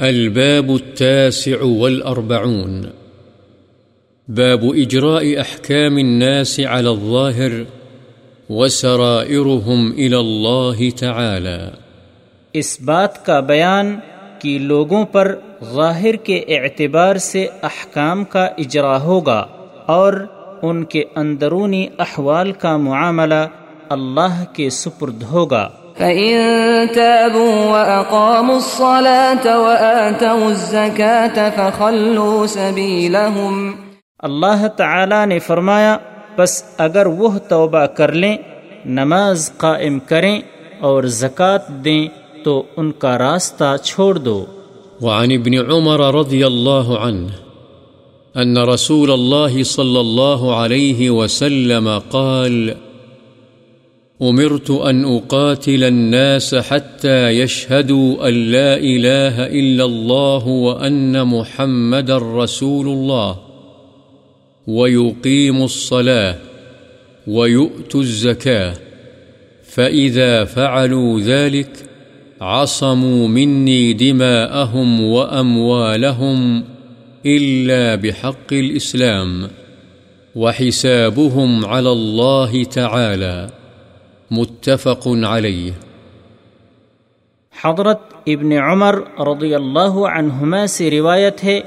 الباب التاسع والأربعون. باب إجراء أحكام الناس على الظاهر وسرائرهم إلى الله تعالى. اس بات کا بیان کہ لوگوں پر ظاہر کے اعتبار سے احکام کا اجرا ہوگا اور ان کے اندرونی احوال کا معاملہ اللہ کے سپرد ہوگا۔ فَإِن تَابُوا وَأَقَامُوا الصَّلَاةَ وَآتَوُوا الزَّكَاةَ فَخَلُّوا سَبِيلَهُمْ اللہ تعالی نے فرمایا بس اگر وہ توبہ کر لیں نماز قائم کریں اور زکوٰۃ دیں تو ان کا راستہ چھوڑ دو. وعن ابن عمر رضي الله عنه أن رسول الله صلى الله عليه وسلم قال أمرت أن أقاتل الناس حتى يشهدوا أن لا إله إلا الله وأن محمد رسول الله ويقيموا الصلاة ويؤتوا الزكاة فإذا فعلوا ذلك عصموا مني دماءهم وأموالهم إلا بحق الإسلام وحسابهم على الله تعالى متفق عليه حضرت ابن عمر رضی اللہ عنہما سے روایت ہے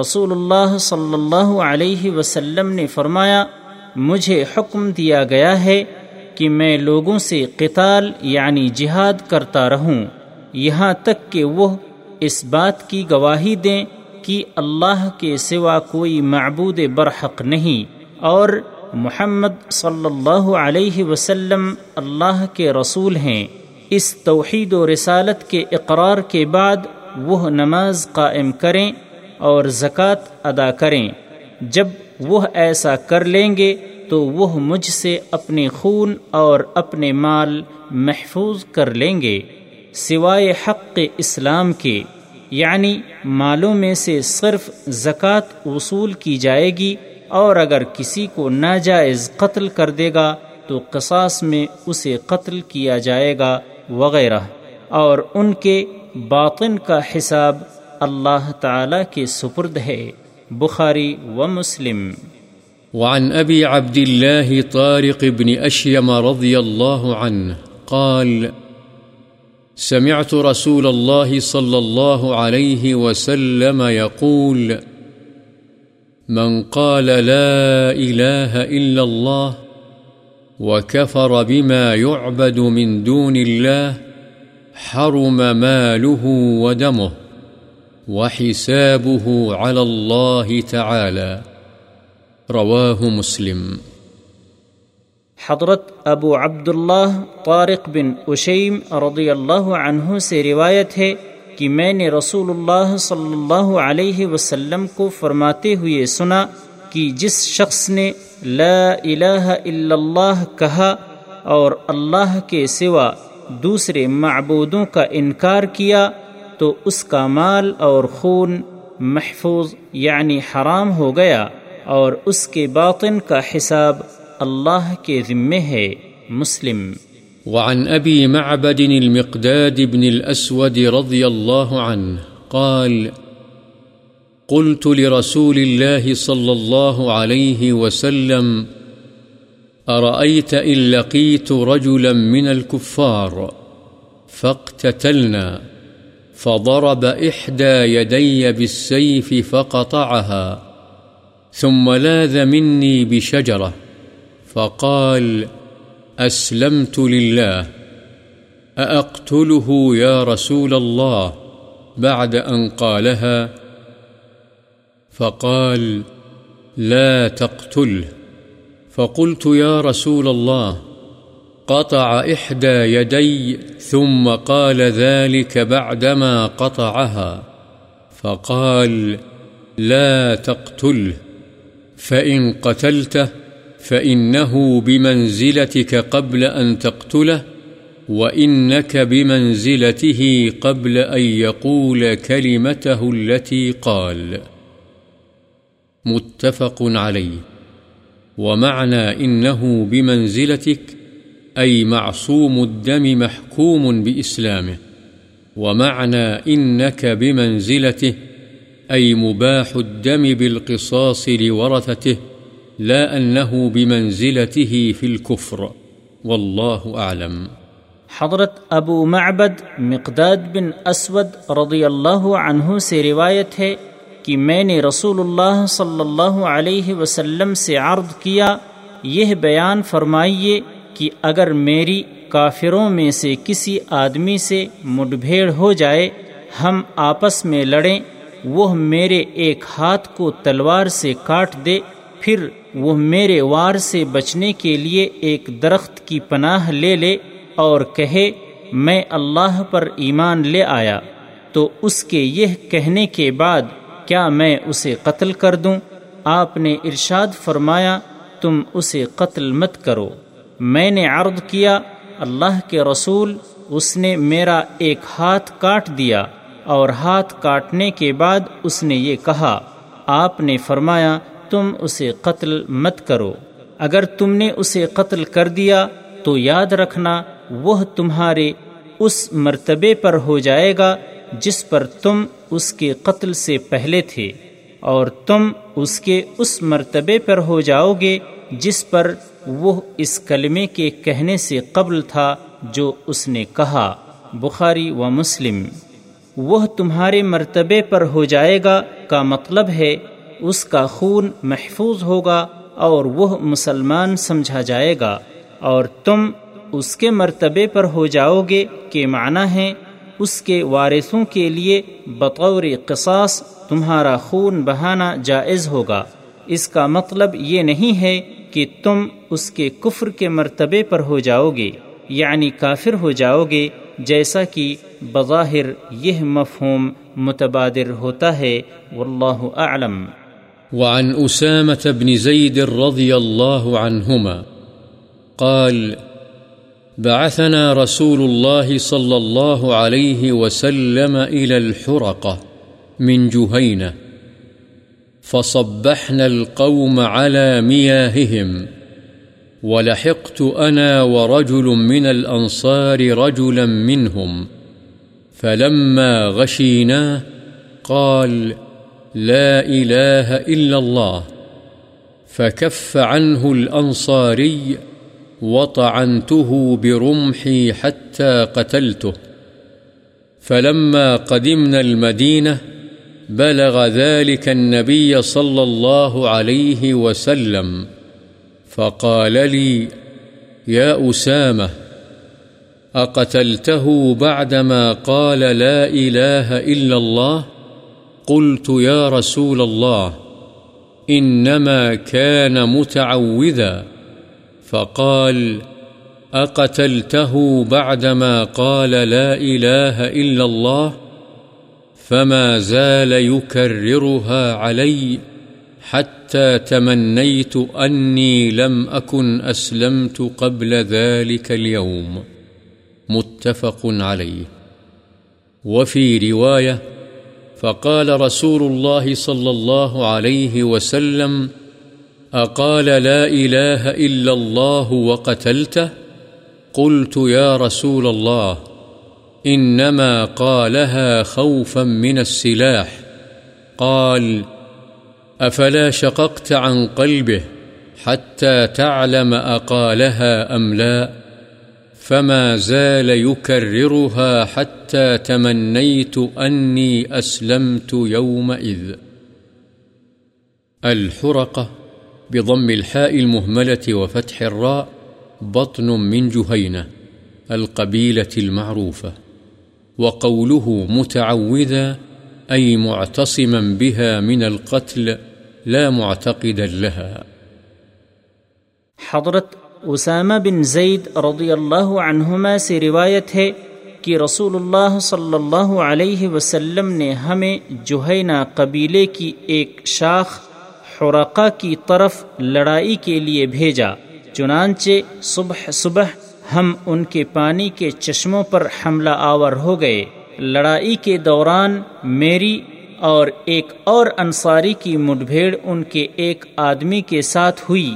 رسول اللہ صلی اللہ علیہ وسلم نے فرمایا، مجھے حکم دیا گیا ہے کہ میں لوگوں سے قتال یعنی جہاد کرتا رہوں۔ یہاں تک کہ وہ اس بات کی گواہی دیں کہ اللہ کے سوا کوئی معبود برحق نہیں اور محمد صلی اللہ علیہ وسلم اللہ کے رسول ہیں۔ اس توحید و رسالت کے اقرار کے بعد وہ نماز قائم کریں اور زکوٰۃ ادا کریں۔ جب وہ ایسا کر لیں گے تو وہ مجھ سے اپنے خون اور اپنے مال محفوظ کر لیں گے۔ سوائے حق اسلام کے یعنی مالوں میں سے صرف زکوٰۃ وصول کی جائے گی اور اگر کسی کو ناجائز قتل کر دے گا تو قصاص میں اسے قتل کیا جائے گا وغیرہ۔ اور ان کے باطن کا حساب اللہ تعالی کے سپرد ہے۔ بخاری و مسلم۔ وعن أبي عبد الله طارق بن أشيم رضي الله عنه قال، سمعت رسول الله صلى الله عليه وسلم يقول من قال لا إله إلا الله وكفر بما يعبد من دون الله حرم ماله ودمه وحسابه على الله تعالى. رواه مسلم. حضرت ابو عبداللہ طارق بن اشیم رضی اللہ عنہ سے روایت ہے کہ میں نے رسول اللہ صلی اللہ علیہ وسلم کو فرماتے ہوئے سنا کہ جس شخص نے لا الہ الا اللہ کہا اور اللہ کے سوا دوسرے معبودوں کا انکار کیا، تو اس کا مال اور خون محفوظ یعنی حرام ہو گیا اور اس کے باطن کا حساب اللہ کے ذمے ہے، مسلم۔ وعن أبي معبد المقداد بن الأسود رضي الله عنه قال، قلت لرسول الله صلى الله عليه وسلم، أرأيت إن لقيت رجلا من الكفار؟ فاقتتلنا، فضرب إحدى يدي بالسيف فقطعها، ثم لاذ مني بشجرة، فقال أسلمت لله، أأقتله يا رسول الله بعد أن قالها؟ فقال، لا تقتله. فقلت يا رسول الله، قطع إحدى يدي ثم قال ذلك بعدما قطعها. فقال، لا تقتله. فإن قتلته فإنه بمنزلتك قبل أن تقتله وإنك بمنزلته قبل أن يقول كلمته التي قال متفق عليه ومعنى إنه بمنزلتك أي معصوم الدم محكوم بإسلامه ومعنى إنك بمنزلته أي مباح الدم بالقصاص لورثته لا أنه بمنزلته في الكفر. والله أعلم. حضرت ابو معبد مقداد بن اسود رضی اللہ عنہ سے روایت ہے کہ میں نے رسول اللہ صلی اللہ علیہ وسلم سے عرض کیا، یہ بیان فرمائیے کہ اگر میری کافروں میں سے کسی آدمی سے مڈبھیڑ ہو جائے، ہم آپس میں لڑیں، وہ میرے ایک ہاتھ کو تلوار سے کاٹ دے پھر وہ میرے وار سے بچنے کے لیے ایک درخت کی پناہ لے لے اور کہے، میں اللہ پر ایمان لے آیا۔ تو اس کے یہ کہنے کے بعد کیا میں اسے قتل کر دوں؟ آپ نے ارشاد فرمایا، تم اسے قتل مت کرو۔ میں نے عرض کیا، اللہ کے رسول، اس نے میرا ایک ہاتھ کاٹ دیا اور ہاتھ کاٹنے کے بعد اس نے یہ کہا۔ آپ نے فرمایا تم اسے قتل مت کرو۔ اگر تم نے اسے قتل کر دیا تو یاد رکھنا وہ تمہارے اس مرتبے پر ہو جائے گا جس پر تم اس کے قتل سے پہلے تھے، اور تم اس کے اس مرتبے پر ہو جاؤ گے جس پر وہ اس کلمے کے کہنے سے قبل تھا جو اس نے کہا۔ بخاری و مسلم۔ وہ تمہارے مرتبے پر ہو جائے گا کا مطلب ہے اس کا خون محفوظ ہوگا اور وہ مسلمان سمجھا جائے گا اور تم اس کے مرتبے پر ہو جاؤ گے کہ معنی ہے اس کے وارثوں کے لیے بطور قصاص تمہارا خون بہانا جائز ہوگا۔ اس کا مطلب یہ نہیں ہے کہ تم اس کے کفر کے مرتبے پر ہو جاؤ گے یعنی کافر ہو جاؤ گے، جیسا کہ بظاہر یہ مفہوم متبادر ہوتا ہے، واللہ اعلم۔ وعن أسامة بن زيد رضي الله عنهما قال بعثنا رسول الله صلى الله عليه وسلم إلى الحرقة من جهينة، فصبحنا القوم على مياههم، ولحقت أنا ورجل من الأنصار رجلا منهم، فلما غشيناه قال لا إله إلا الله. فكف عنه الأنصاري وطعنته برمحي حتى قتلته. فلما قدمنا المدينة بلغ ذلك النبي صلى الله عليه وسلم. فقال لي، يا أسامة، أقتلته بعدما قال لا إله إلا الله؟ قلت يا رسول الله، إنما كان متعوذا. فقال، أقتلته بعدما قال لا إله إلا الله؟ فما زال يكررها علي حتى تمنيت أني لم أكن أسلمت قبل ذلك اليوم. متفق عليه. وفي رواية فقال رسول الله صلى الله عليه وسلم أقال لا إله إلا الله وقتلته؟ قلت يا رسول الله إنما قالها خوفا من السلاح. قال أفلا شققت عن قلبه حتى تعلم أقالها أم لا؟ فما زال يكررها حتى تمنيت أني أسلمت يومئذ. الحرقة بضم الحاء المهملة وفتح الراء بطن من جهينة، القبيلة المعروفة. وقوله متعوذا، أي معتصما بها من القتل لا معتقدا لها. حضرت اسامہ بن زید رضی اللہ عنہما سے روایت ہے کہ رسول اللہ صلی اللہ علیہ وسلم نے ہمیں جوہینہ قبیلے کی ایک شاخ حرقہ کی طرف لڑائی کے لیے بھیجا، چنانچہ صبح صبح ہم ان کے پانی کے چشموں پر حملہ آور ہو گئے۔ لڑائی کے دوران میری اور ایک اور انصاری کی مڈبھیڑ ان کے ایک آدمی کے ساتھ ہوئی۔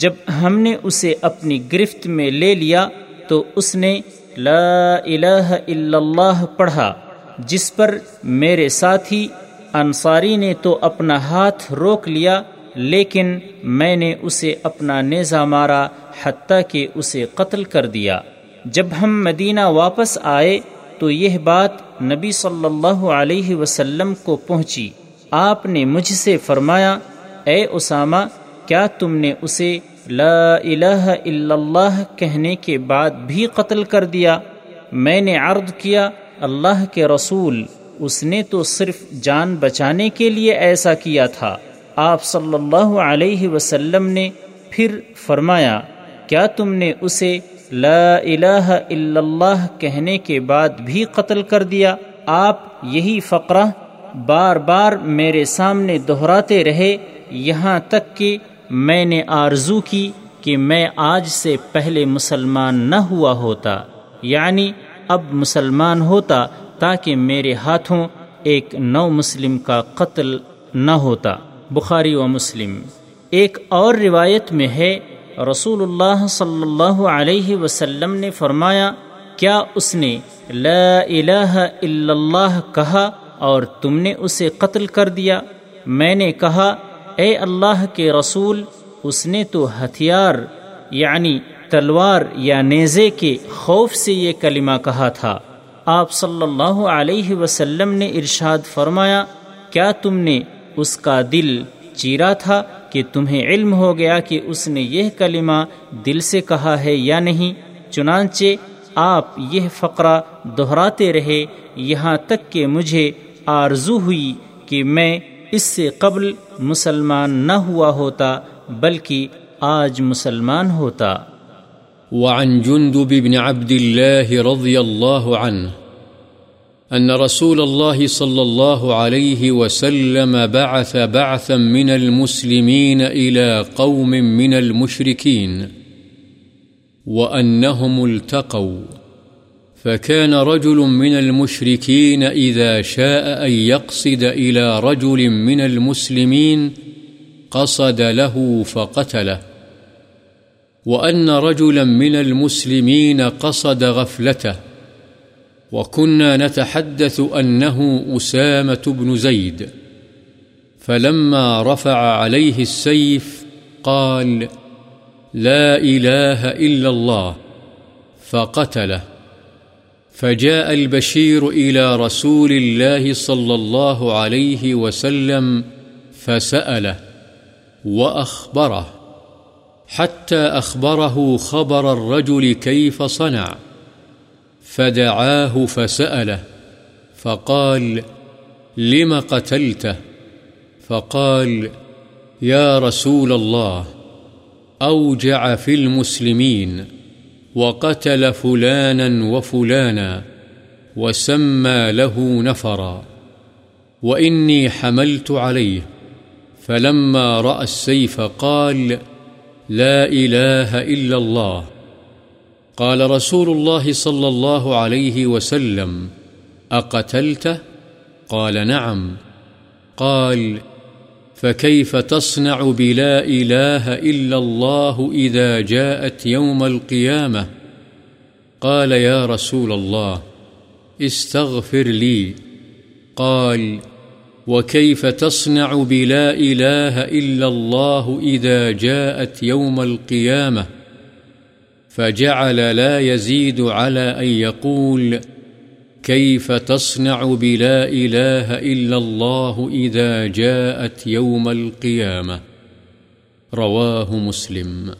جب ہم نے اسے اپنی گرفت میں لے لیا تو اس نے لا الہ الا اللہ پڑھا، جس پر میرے ساتھی انصاری نے تو اپنا ہاتھ روک لیا، لیکن میں نے اسے اپنا نیزہ مارا حتیٰ کہ اسے قتل کر دیا۔ جب ہم مدینہ واپس آئے تو یہ بات نبی صلی اللہ علیہ وسلم کو پہنچی۔ آپ نے مجھ سے فرمایا، اے اسامہ کیا تم نے اسے لا الہ الا اللہ کہنے کے بعد بھی قتل کر دیا؟ میں نے عرض کیا، اللہ کے رسول، اس نے تو صرف جان بچانے کے لیے ایسا کیا تھا۔ آپ صلی اللہ علیہ وسلم نے پھر فرمایا، کیا تم نے اسے لا الہ الا اللہ کہنے کے بعد بھی قتل کر دیا؟ آپ یہی فقرہ بار بار میرے سامنے دہراتے رہے، یہاں تک کہ میں نے آرزو کی کہ میں آج سے پہلے مسلمان نہ ہوا ہوتا یعنی اب مسلمان ہوتا تاکہ میرے ہاتھوں ایک نو مسلم کا قتل نہ ہوتا۔ بخاری و مسلم۔ ایک اور روایت میں ہے، رسول اللہ صلی اللہ علیہ وسلم نے فرمایا، کیا اس نے لا الہ الا اللہ کہا اور تم نے اسے قتل کر دیا؟ میں نے کہا اے اللہ کے رسول، اس نے تو ہتھیار یعنی تلوار یا نیزے کے خوف سے یہ کلمہ کہا تھا۔ آپ صلی اللہ علیہ وسلم نے ارشاد فرمایا، کیا تم نے اس کا دل چیرا تھا کہ تمہیں علم ہو گیا کہ اس نے یہ کلمہ دل سے کہا ہے یا نہیں؟ چنانچہ آپ یہ فقرہ دہراتے رہے، یہاں تک کہ مجھے آرزو ہوئی کہ میں اس سے قبل مسلمان نہ ہوا ہوتا، بلکہ آج مسلمان ہوتا۔ وعن جندب بن عبد الله رضي الله عنه أن رسول الله صلى الله عليه وسلم بعث بعثا من المسلمين إلى قوم من المشركين وأنهم التقوا. فكان رجل من المشركين إذا شاء أن يقصد إلى رجل من المسلمين قصد له فقتله. وأن رجلا من المسلمين قصد غفلته. وكنا نتحدث أنه أسامة بن زيد. فلما رفع عليه السيف قال لا إله إلا الله فقتله. فجاء البشير إلى رسول الله صلى الله عليه وسلم فسأله وأخبره، حتى أخبره خبر الرجل كيف صنع، فدعاه فسأله، فقال لم قتلته؟ فقال يا رسول الله، أوجع في المسلمين. وقتل فلانا وفلانا وسمى له نفرا وإني حملت عليه فلما رأى السيف قال لا إله إلا الله قال رسول الله صلى الله عليه وسلم أقتلته؟ قال نعم قال فكيف تصنع بلا إله إلا الله إذا جاءت يوم القيامة قال يا رسول الله استغفر لي قال وكيف تصنع بلا إله إلا الله إذا جاءت يوم القيامة فجعل لا يزيد على أن يقول كيف تصنع بلا إله إلا الله إذا جاءت يوم القيامة؟ رواه مسلم.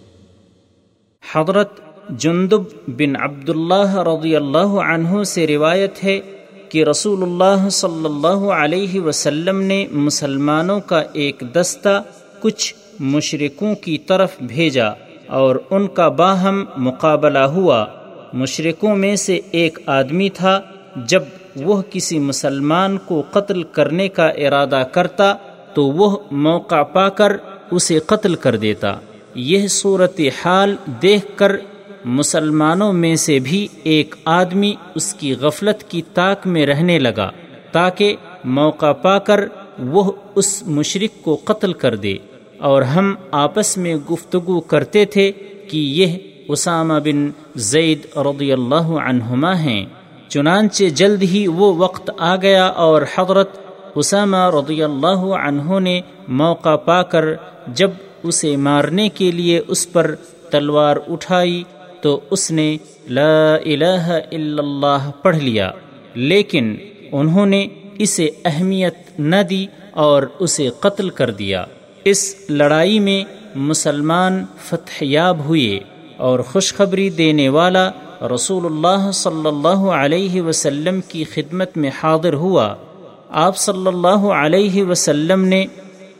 حضرت جندب بن عبداللہ رضی اللہ عنہ سے روایت ہے کہ رسول اللہ صلی اللہ علیہ وسلم نے مسلمانوں کا ایک دستہ کچھ مشرقوں کی طرف بھیجا اور ان کا باہم مقابلہ ہوا۔ مشرقوں میں سے ایک آدمی تھا جب وہ کسی مسلمان کو قتل کرنے کا ارادہ کرتا تو وہ موقع پا کر اسے قتل کر دیتا۔ یہ صورت حال دیکھ کر مسلمانوں میں سے بھی ایک آدمی اس کی غفلت کی طاق میں رہنے لگا تاکہ موقع پا کر وہ اس مشرق کو قتل کر دے۔ اور ہم آپس میں گفتگو کرتے تھے کہ یہ اسامہ بن زید رضی اللہ عنہما ہیں۔ چنانچہ جلد ہی وہ وقت آ گیا اور حضرت اسامہ رضی اللہ عنہ نے موقع پا کر جب اسے مارنے کے لیے اس پر تلوار اٹھائی تو اس نے لا الہ الا اللہ پڑھ لیا۔ لیکن انہوں نے اسے اہمیت نہ دی اور اسے قتل کر دیا۔ اس لڑائی میں مسلمان فتح یاب ہوئے اور خوشخبری دینے والا رسول اللہ صلی اللہ علیہ وسلم کی خدمت میں حاضر ہوا۔ آپ صلی اللہ علیہ وسلم نے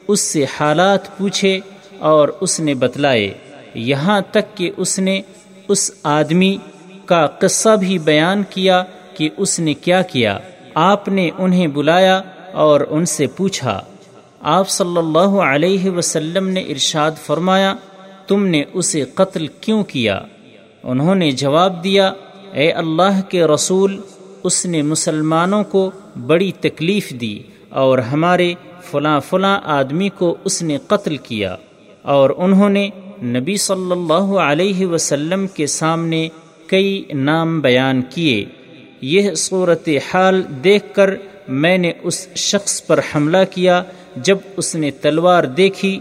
اس سے حالات پوچھے اور اس نے بتلائے۔ یہاں تک کہ اس نے اس آدمی کا قصہ بھی بیان کیا کہ اس نے کیا کیا۔ آپ نے انہیں بلایا اور ان سے پوچھا۔ آپ صلی اللہ علیہ وسلم نے ارشاد فرمایا، تم نے اسے قتل کیوں کیا؟ انہوں نے جواب دیا، اے اللہ کے رسول، اس نے مسلمانوں کو بڑی تکلیف دی اور ہمارے فلاں فلاں آدمی کو اس نے قتل کیا۔ اور انہوں نے نبی صلی اللہ علیہ وسلم کے سامنے کئی نام بیان کیے۔ یہ صورت حال دیکھ کر میں نے اس شخص پر حملہ کیا، جب اس نے تلوار دیکھی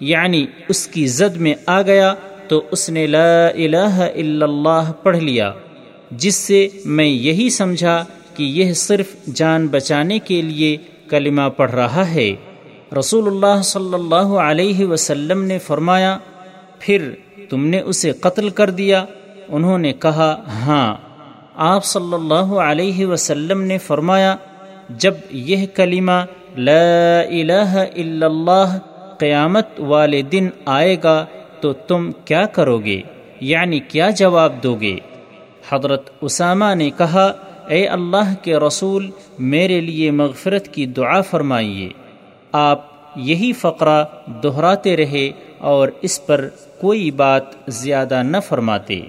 یعنی اس کی زد میں آ گیا تو اس نے لا الہ الا اللہ پڑھ لیا، جس سے میں یہی سمجھا کہ یہ صرف جان بچانے کے لیے کلمہ پڑھ رہا ہے۔ رسول اللہ صلی اللہ علیہ وسلم نے فرمایا، پھر تم نے اسے قتل کر دیا۔ انہوں نے کہا ہاں۔ آپ صلی اللہ علیہ وسلم نے فرمایا، جب یہ کلمہ لا الہ الا اللہ قیامت والے دن آئے گا تو تم کیا کرو گے یعنی کیا جواب دو گے حضرت اسامہ نے کہا، اے اللہ کے رسول، میرے لیے مغفرت کی دعا فرمائیے۔ آپ یہی فقرہ دہراتے رہے اور اس پر کوئی بات زیادہ نہ فرماتے۔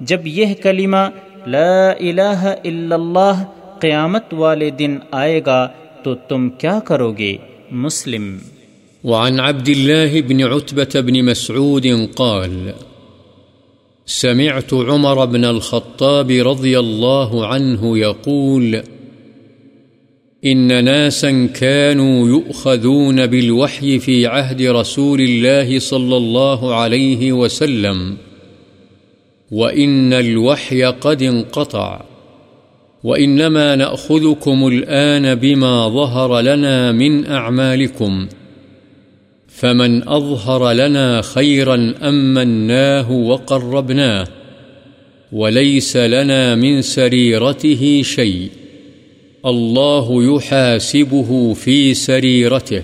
جب یہ کلمہ لا الہ الا اللہ قیامت والے دن آئے گا، تو تم کیا کرو گے مسلم۔ وعن عبد الله بن عتبة بن مسعود قال، سمعت عمر بن الخطاب رضي الله عنه يقول، إن ناسا كانوا يؤخذون بالوحي في عهد رسول الله صلى الله عليه وسلم، وإن الوحي قد انقطع، وإنما نأخذكم الآن بما ظهر لنا من أعمالكم. فمن أظهر لنا خيرا أمناه وقربناه وليس لنا من سريرته شيء الله يحاسبه في سريرته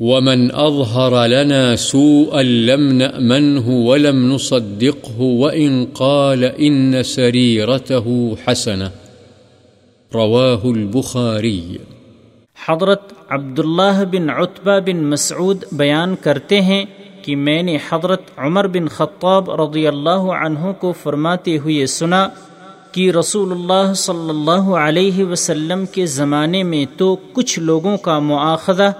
ومن أظهر لنا سوءا لم نأمنه ولم نصدقه وإن قال إن سريرته حسنة رواه البخاري حضرت عبداللہ بن عطبہ بن مسعود بیان کرتے ہیں کہ میں نے حضرت عمر بن خطاب رضی اللہ عنہ کو فرماتے ہوئے سنا کہ رسول اللہ صلی اللہ علیہ وسلم کے زمانے میں تو کچھ لوگوں کا مواخذہ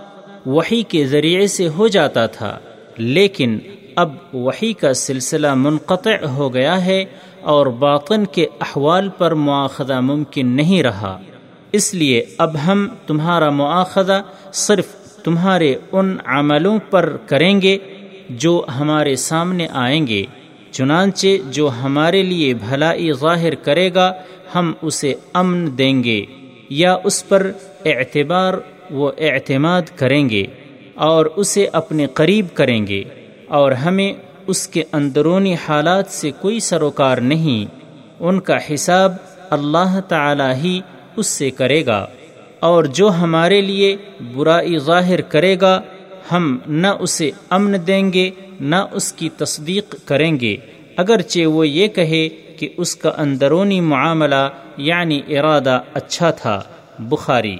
وہی کے ذریعے سے ہو جاتا تھا، لیکن اب وہی کا سلسلہ منقطع ہو گیا ہے اور باطن کے احوال پر مواخذہ ممکن نہیں رہا۔ اس لیے اب ہم تمہارا مواخذہ صرف تمہارے ان عملوں پر کریں گے جو ہمارے سامنے آئیں گے، چنانچہ جو ہمارے لیے بھلائی ظاہر کرے گا، ہم اسے امن دیں گے یا اس پر اعتبار و اعتماد کریں گے اور اسے اپنے قریب کریں گے اور ہمیں اس کے اندرونی حالات سے کوئی سروکار نہیں۔ ان کا حساب اللہ تعالی ہی اس سے کرے گا اور جو ہمارے لیے برائی ظاہر کرے گا، ہم نہ اسے امن دیں گے، نہ اس کی تصدیق کریں گے۔ اگرچہ وہ یہ کہے کہ اس کا اندرونی معاملہ یعنی ارادہ اچھا تھا۔ بخاری۔